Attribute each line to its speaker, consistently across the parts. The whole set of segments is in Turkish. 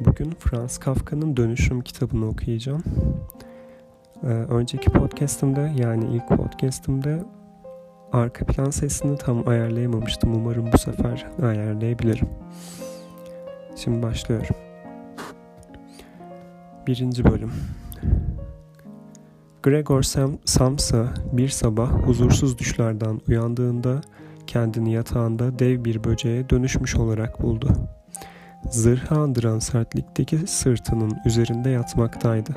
Speaker 1: Bugün Franz Kafka'nın Dönüşüm kitabını okuyacağım. Ee, önceki podcastımda yani ilk podcastımda arka plan sesini tam ayarlayamamıştım. Umarım bu sefer ayarlayabilirim. Şimdi başlıyorum. Birinci bölüm. Gregor Sam Samsa bir sabah huzursuz düşlerden uyandığında kendini yatağında dev bir böceğe dönüşmüş olarak buldu. Zırhı andıran sertlikteki sırtının üzerinde yatmaktaydı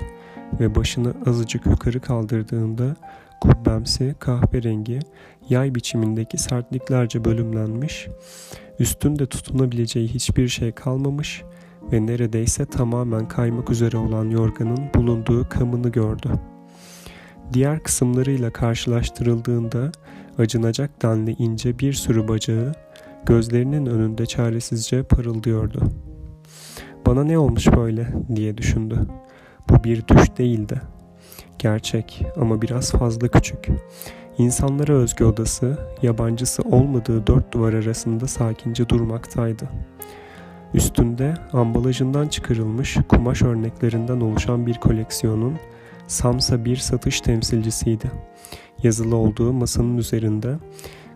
Speaker 1: ve başını azıcık yukarı kaldırdığında kubbemsi kahverengi yay biçimindeki sertliklerce bölümlenmiş, üstünde tutunabileceği hiçbir şey kalmamış ve neredeyse tamamen kaymak üzere olan yorganın bulunduğu kamını gördü. Diğer kısımlarıyla karşılaştırıldığında acınacak denli ince bir sürü bacağı gözlerinin önünde çaresizce parıldıyordu. Bana ne olmuş böyle diye düşündü. Bu bir düş değildi. Gerçek ama biraz fazla küçük. İnsanlara özgü odası, yabancısı olmadığı dört duvar arasında sakince durmaktaydı. Üstünde ambalajından çıkarılmış kumaş örneklerinden oluşan bir koleksiyonun Samsa bir satış temsilcisiydi. Yazılı olduğu masanın üzerinde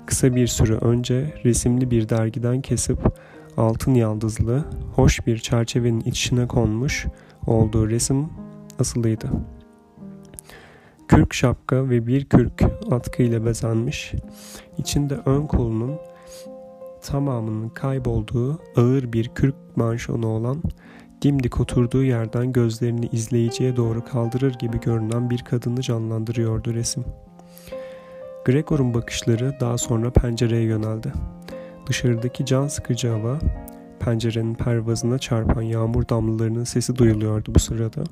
Speaker 1: kısa bir süre önce resimli bir dergiden kesip altın yaldızlı, hoş bir çerçevenin içine konmuş olduğu resim asılıydı. Kürk şapka ve bir kürk atkı ile bezenmiş, içinde ön kolunun tamamının kaybolduğu ağır bir kürk manşonu olan dimdik oturduğu yerden gözlerini izleyiciye doğru kaldırır gibi görünen bir kadını canlandırıyordu resim. Gregor'un bakışları daha sonra pencereye yöneldi. Dışarıdaki can sıkıcı hava, pencerenin pervazına çarpan yağmur damlalarının sesi duyuluyordu bu sırada.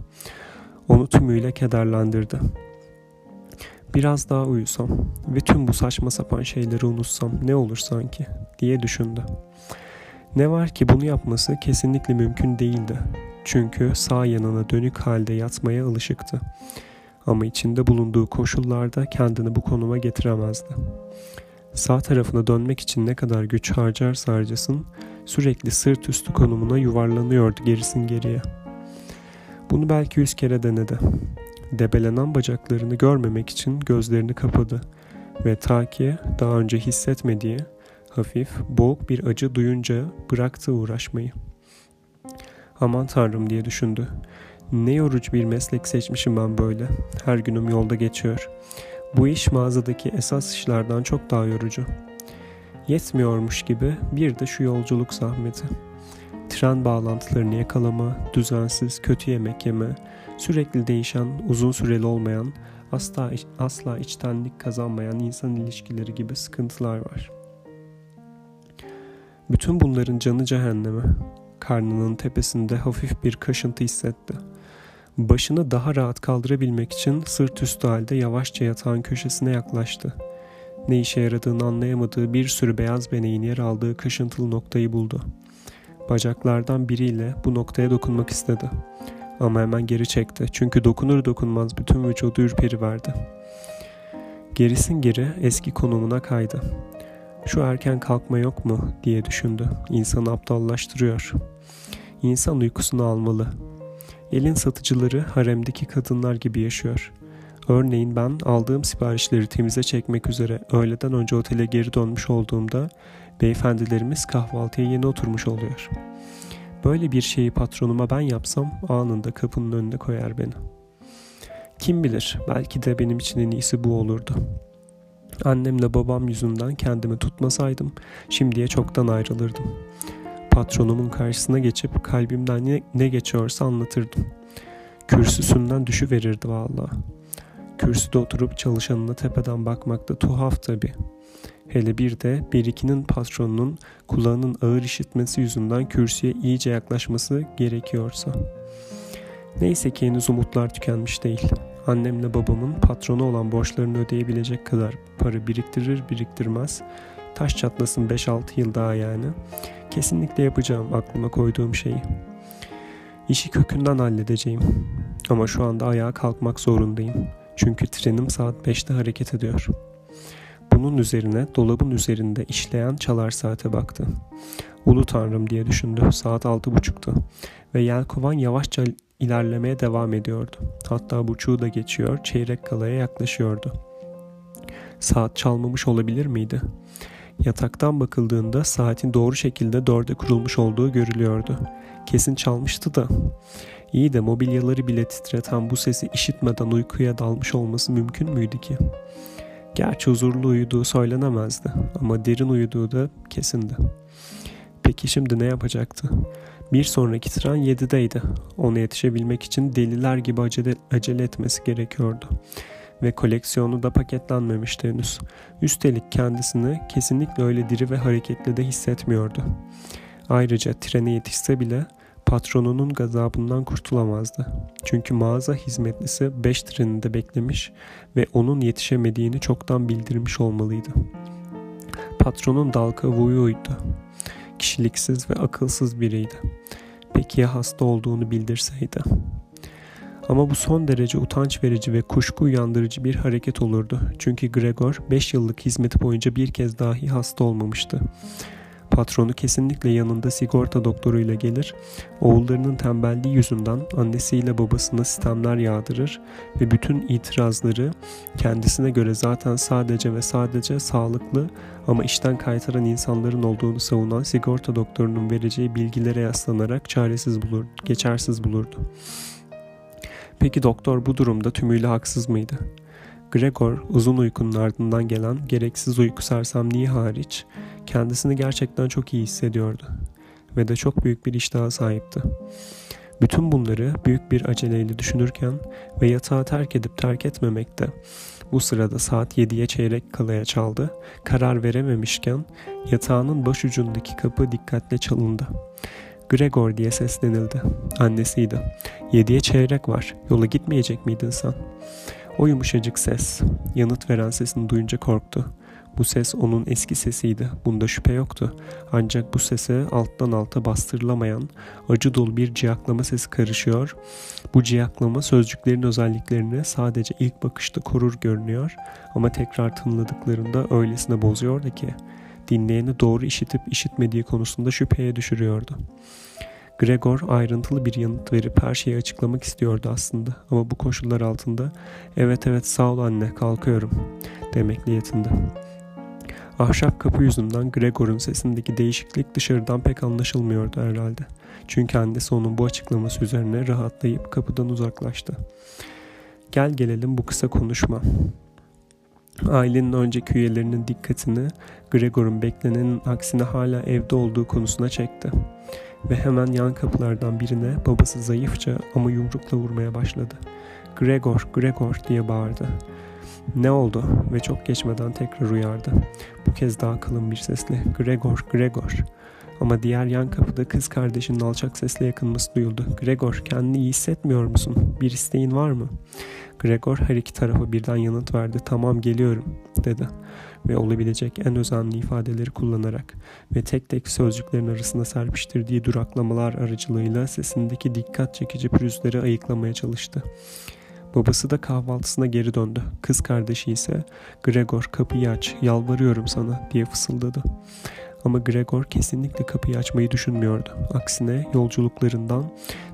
Speaker 1: Onu tümüyle kederlendirdi. Biraz daha uyusam ve tüm bu saçma sapan şeyleri unutsam ne olur sanki diye düşündü. Ne var ki bunu yapması kesinlikle mümkün değildi. Çünkü sağ yanına dönük halde yatmaya alışıktı ama içinde bulunduğu koşullarda kendini bu konuma getiremezdi. Sağ tarafına dönmek için ne kadar güç harcarsa harcasın sürekli sırt üstü konumuna yuvarlanıyordu gerisin geriye. Bunu belki yüz kere denedi. Debelenen bacaklarını görmemek için gözlerini kapadı ve ta ki daha önce hissetmediği hafif, boğuk bir acı duyunca bıraktı uğraşmayı. Aman tanrım diye düşündü. Ne yorucu bir meslek seçmişim ben böyle. Her günüm yolda geçiyor. Bu iş mağazadaki esas işlerden çok daha yorucu. Yetmiyormuş gibi bir de şu yolculuk zahmeti. Tren bağlantılarını yakalama, düzensiz, kötü yemek yeme, sürekli değişen, uzun süreli olmayan, asla asla içtenlik kazanmayan insan ilişkileri gibi sıkıntılar var. Bütün bunların canı cehenneme. Karnının tepesinde hafif bir kaşıntı hissetti. Başını daha rahat kaldırabilmek için sırt üstü halde yavaşça yatağın köşesine yaklaştı. Ne işe yaradığını anlayamadığı bir sürü beyaz beneğin yer aldığı kaşıntılı noktayı buldu. Bacaklardan biriyle bu noktaya dokunmak istedi. Ama hemen geri çekti çünkü dokunur dokunmaz bütün vücudu ürperiverdi. Gerisin geri eski konumuna kaydı. Şu erken kalkma yok mu diye düşündü. İnsanı aptallaştırıyor. İnsan uykusunu almalı. Elin satıcıları haremdeki kadınlar gibi yaşıyor. Örneğin ben aldığım siparişleri temize çekmek üzere öğleden önce otele geri dönmüş olduğumda beyefendilerimiz kahvaltıya yeni oturmuş oluyor. Böyle bir şeyi patronuma ben yapsam anında kapının önüne koyar beni. Kim bilir belki de benim için en iyisi bu olurdu. Annemle babam yüzünden kendimi tutmasaydım şimdiye çoktan ayrılırdım. Patronumun karşısına geçip kalbimden ne, ne geçiyorsa anlatırdım. Kürsüsünden düşüverirdi valla. Kürsüde oturup çalışanına tepeden bakmak da tuhaf tabi. Hele bir de Berikinin patronunun kulağının ağır işitmesi yüzünden kürsüye iyice yaklaşması gerekiyorsa. Neyse ki henüz umutlar tükenmiş değil. Annemle babamın patronu olan borçlarını ödeyebilecek kadar para biriktirir biriktirmez. Taş çatlasın 5-6 yıl daha yani. Kesinlikle yapacağım aklıma koyduğum şeyi. İşi kökünden halledeceğim. Ama şu anda ayağa kalkmak zorundayım. Çünkü trenim saat 5'te hareket ediyor. Bunun üzerine dolabın üzerinde işleyen çalar saate baktı. Ulu tanrım diye düşündü. Saat altı buçuktu. Ve yelkovan yavaşça ilerlemeye devam ediyordu. Hatta buçuğu da geçiyor, çeyrek kalaya yaklaşıyordu. Saat çalmamış olabilir miydi? Yataktan bakıldığında saatin doğru şekilde dörde kurulmuş olduğu görülüyordu. Kesin çalmıştı da. İyi de mobilyaları bile titreten bu sesi işitmeden uykuya dalmış olması mümkün müydü ki? Gerçi huzurlu uyuduğu söylenemezdi ama derin uyuduğu da kesindi. Peki şimdi ne yapacaktı? Bir sonraki tren 7'deydi. Ona yetişebilmek için deliler gibi acele, acele etmesi gerekiyordu. Ve koleksiyonu da paketlenmemişti henüz. Üstelik kendisini kesinlikle öyle diri ve hareketli de hissetmiyordu. Ayrıca trene yetişse bile patronunun gazabından kurtulamazdı. Çünkü mağaza hizmetlisi 5 treninde beklemiş ve onun yetişemediğini çoktan bildirmiş olmalıydı. Patronun dalga vuyuydu. Kişiliksiz ve akılsız biriydi. Peki ya hasta olduğunu bildirseydi? Ama bu son derece utanç verici ve kuşku uyandırıcı bir hareket olurdu. Çünkü Gregor 5 yıllık hizmeti boyunca bir kez dahi hasta olmamıştı. Patronu kesinlikle yanında sigorta doktoruyla gelir, oğullarının tembelliği yüzünden annesiyle babasına sistemler yağdırır ve bütün itirazları kendisine göre zaten sadece ve sadece sağlıklı ama işten kaytaran insanların olduğunu savunan sigorta doktorunun vereceği bilgilere yaslanarak çaresiz bulur, geçersiz bulurdu. Peki doktor bu durumda tümüyle haksız mıydı? Gregor uzun uykunun ardından gelen gereksiz uyku sersemliği hariç kendisini gerçekten çok iyi hissediyordu ve de çok büyük bir iştaha sahipti. Bütün bunları büyük bir aceleyle düşünürken ve yatağı terk edip terk etmemekte bu sırada saat 7'ye çeyrek kalaya çaldı. Karar verememişken yatağının baş ucundaki kapı dikkatle çalındı. Gregor diye seslenildi. Annesiydi. Yediye çeyrek var. Yola gitmeyecek miydin sen? O yumuşacık ses. Yanıt veren sesini duyunca korktu. Bu ses onun eski sesiydi. Bunda şüphe yoktu. Ancak bu sese alttan alta bastırılamayan, acı dolu bir ciyaklama sesi karışıyor. Bu ciyaklama sözcüklerin özelliklerini sadece ilk bakışta korur görünüyor ama tekrar tınladıklarında öylesine bozuyordu ki dinleyeni doğru işitip işitmediği konusunda şüpheye düşürüyordu. Gregor ayrıntılı bir yanıt verip her şeyi açıklamak istiyordu aslında ama bu koşullar altında evet evet sağ ol anne kalkıyorum demekle yetindi. Ahşap kapı yüzünden Gregor'un sesindeki değişiklik dışarıdan pek anlaşılmıyordu herhalde. Çünkü annesi onun bu açıklaması üzerine rahatlayıp kapıdan uzaklaştı. Gel gelelim bu kısa konuşma. Ailenin önceki üyelerinin dikkatini Gregor'un beklenenin aksine hala evde olduğu konusuna çekti. Ve hemen yan kapılardan birine babası zayıfça ama yumrukla vurmaya başladı. Gregor, Gregor diye bağırdı. Ne oldu ve çok geçmeden tekrar uyardı. Bu kez daha kalın bir sesle Gregor, Gregor. Ama diğer yan kapıda kız kardeşinin alçak sesle yakınması duyuldu. Gregor kendini iyi hissetmiyor musun? Bir isteğin var mı? Gregor her iki tarafa birden yanıt verdi. Tamam geliyorum dedi. Ve olabilecek en özenli ifadeleri kullanarak ve tek tek sözcüklerin arasında serpiştirdiği duraklamalar aracılığıyla sesindeki dikkat çekici pürüzleri ayıklamaya çalıştı. Babası da kahvaltısına geri döndü. Kız kardeşi ise Gregor kapıyı aç yalvarıyorum sana diye fısıldadı. Ama Gregor kesinlikle kapıyı açmayı düşünmüyordu. Aksine yolculuklarından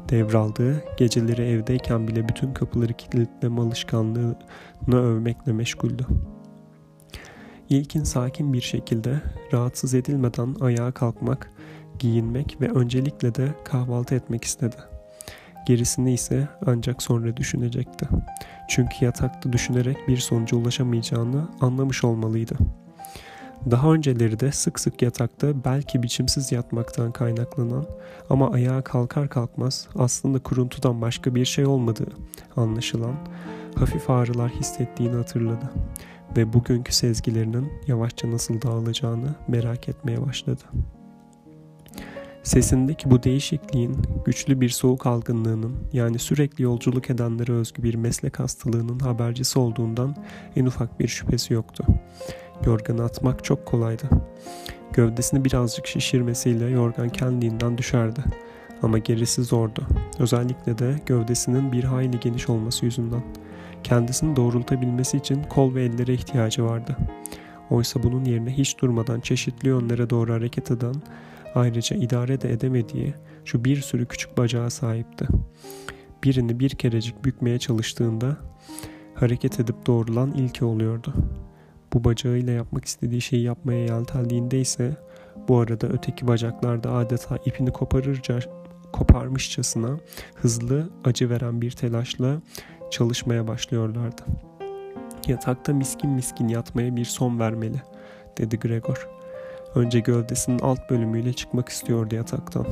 Speaker 1: devraldığı geceleri evdeyken bile bütün kapıları kilitleme alışkanlığını övmekle meşguldü. İlkin sakin bir şekilde rahatsız edilmeden ayağa kalkmak, giyinmek ve öncelikle de kahvaltı etmek istedi. Gerisini ise ancak sonra düşünecekti. Çünkü yatakta düşünerek bir sonuca ulaşamayacağını anlamış olmalıydı. Daha önceleri de sık sık yatakta belki biçimsiz yatmaktan kaynaklanan ama ayağa kalkar kalkmaz aslında kuruntudan başka bir şey olmadığı anlaşılan hafif ağrılar hissettiğini hatırladı ve bugünkü sezgilerinin yavaşça nasıl dağılacağını merak etmeye başladı. Sesindeki bu değişikliğin güçlü bir soğuk algınlığının yani sürekli yolculuk edenlere özgü bir meslek hastalığının habercisi olduğundan en ufak bir şüphesi yoktu. Yorganı atmak çok kolaydı. Gövdesini birazcık şişirmesiyle yorgan kendiliğinden düşerdi. Ama gerisi zordu. Özellikle de gövdesinin bir hayli geniş olması yüzünden. Kendisini doğrultabilmesi için kol ve ellere ihtiyacı vardı. Oysa bunun yerine hiç durmadan çeşitli yönlere doğru hareket eden, ayrıca idare de edemediği şu bir sürü küçük bacağa sahipti. Birini bir kerecik bükmeye çalıştığında hareket edip doğrulan ilki oluyordu. Bu bacağıyla yapmak istediği şeyi yapmaya yelteldiğinde ise bu arada öteki bacaklar da adeta ipini koparırca koparmışçasına hızlı, acı veren bir telaşla çalışmaya başlıyorlardı. Yatakta miskin miskin yatmaya bir son vermeli, dedi Gregor. Önce gövdesinin alt bölümüyle çıkmak istiyordu yataktan.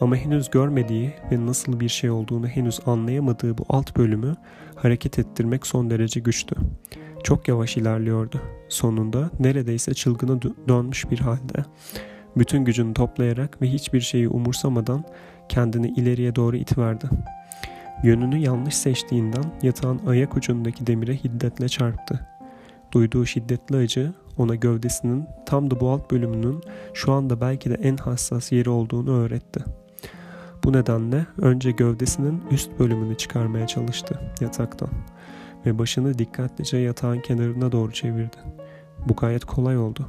Speaker 1: Ama henüz görmediği ve nasıl bir şey olduğunu henüz anlayamadığı bu alt bölümü hareket ettirmek son derece güçtü. Çok yavaş ilerliyordu. Sonunda neredeyse çılgına dönmüş bir halde. Bütün gücünü toplayarak ve hiçbir şeyi umursamadan kendini ileriye doğru itiverdi. Yönünü yanlış seçtiğinden yatağın ayak ucundaki demire hiddetle çarptı. Duyduğu şiddetli acı ona gövdesinin tam da bu alt bölümünün şu anda belki de en hassas yeri olduğunu öğretti. Bu nedenle önce gövdesinin üst bölümünü çıkarmaya çalıştı yataktan ve başını dikkatlice yatağın kenarına doğru çevirdi. Bu gayet kolay oldu.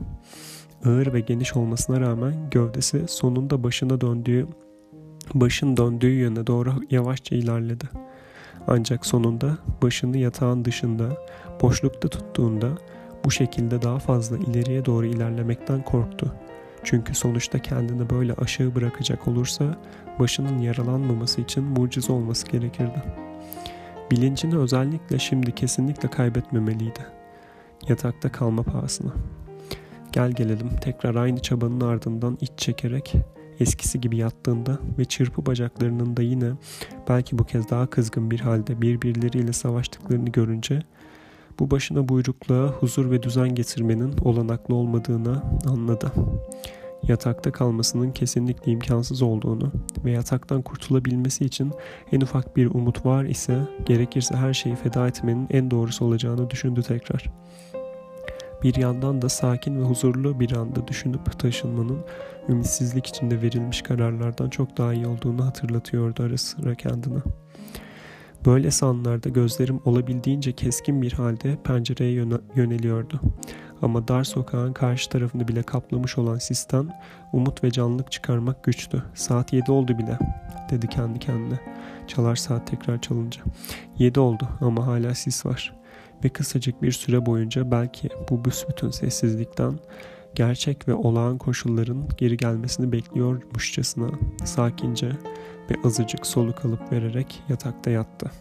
Speaker 1: Ağır ve geniş olmasına rağmen gövdesi sonunda başına döndüğü başın döndüğü yöne doğru yavaşça ilerledi. Ancak sonunda başını yatağın dışında boşlukta tuttuğunda bu şekilde daha fazla ileriye doğru ilerlemekten korktu. Çünkü sonuçta kendini böyle aşağı bırakacak olursa başının yaralanmaması için mucize olması gerekirdi. Bilincini özellikle şimdi kesinlikle kaybetmemeliydi. Yatakta kalma pahasına. Gel gelelim tekrar aynı çabanın ardından iç çekerek eskisi gibi yattığında ve çırpı bacaklarının da yine belki bu kez daha kızgın bir halde birbirleriyle savaştıklarını görünce bu başına buyrukluğa huzur ve düzen getirmenin olanaklı olmadığını anladı. Yatakta kalmasının kesinlikle imkansız olduğunu ve yataktan kurtulabilmesi için en ufak bir umut var ise gerekirse her şeyi feda etmenin en doğrusu olacağını düşündü tekrar. Bir yandan da sakin ve huzurlu bir anda düşünüp taşınmanın ümitsizlik içinde verilmiş kararlardan çok daha iyi olduğunu hatırlatıyordu ara sıra kendine. Böyle anlarda gözlerim olabildiğince keskin bir halde pencereye yöneliyordu. Ama dar sokağın karşı tarafını bile kaplamış olan sisten umut ve canlılık çıkarmak güçtü. Saat yedi oldu bile dedi kendi kendine. Çalar saat tekrar çalınca. Yedi oldu ama hala sis var. Ve kısacık bir süre boyunca belki bu büsbütün sessizlikten gerçek ve olağan koşulların geri gelmesini bekliyormuşçasına sakince ve azıcık soluk alıp vererek yatakta yattı.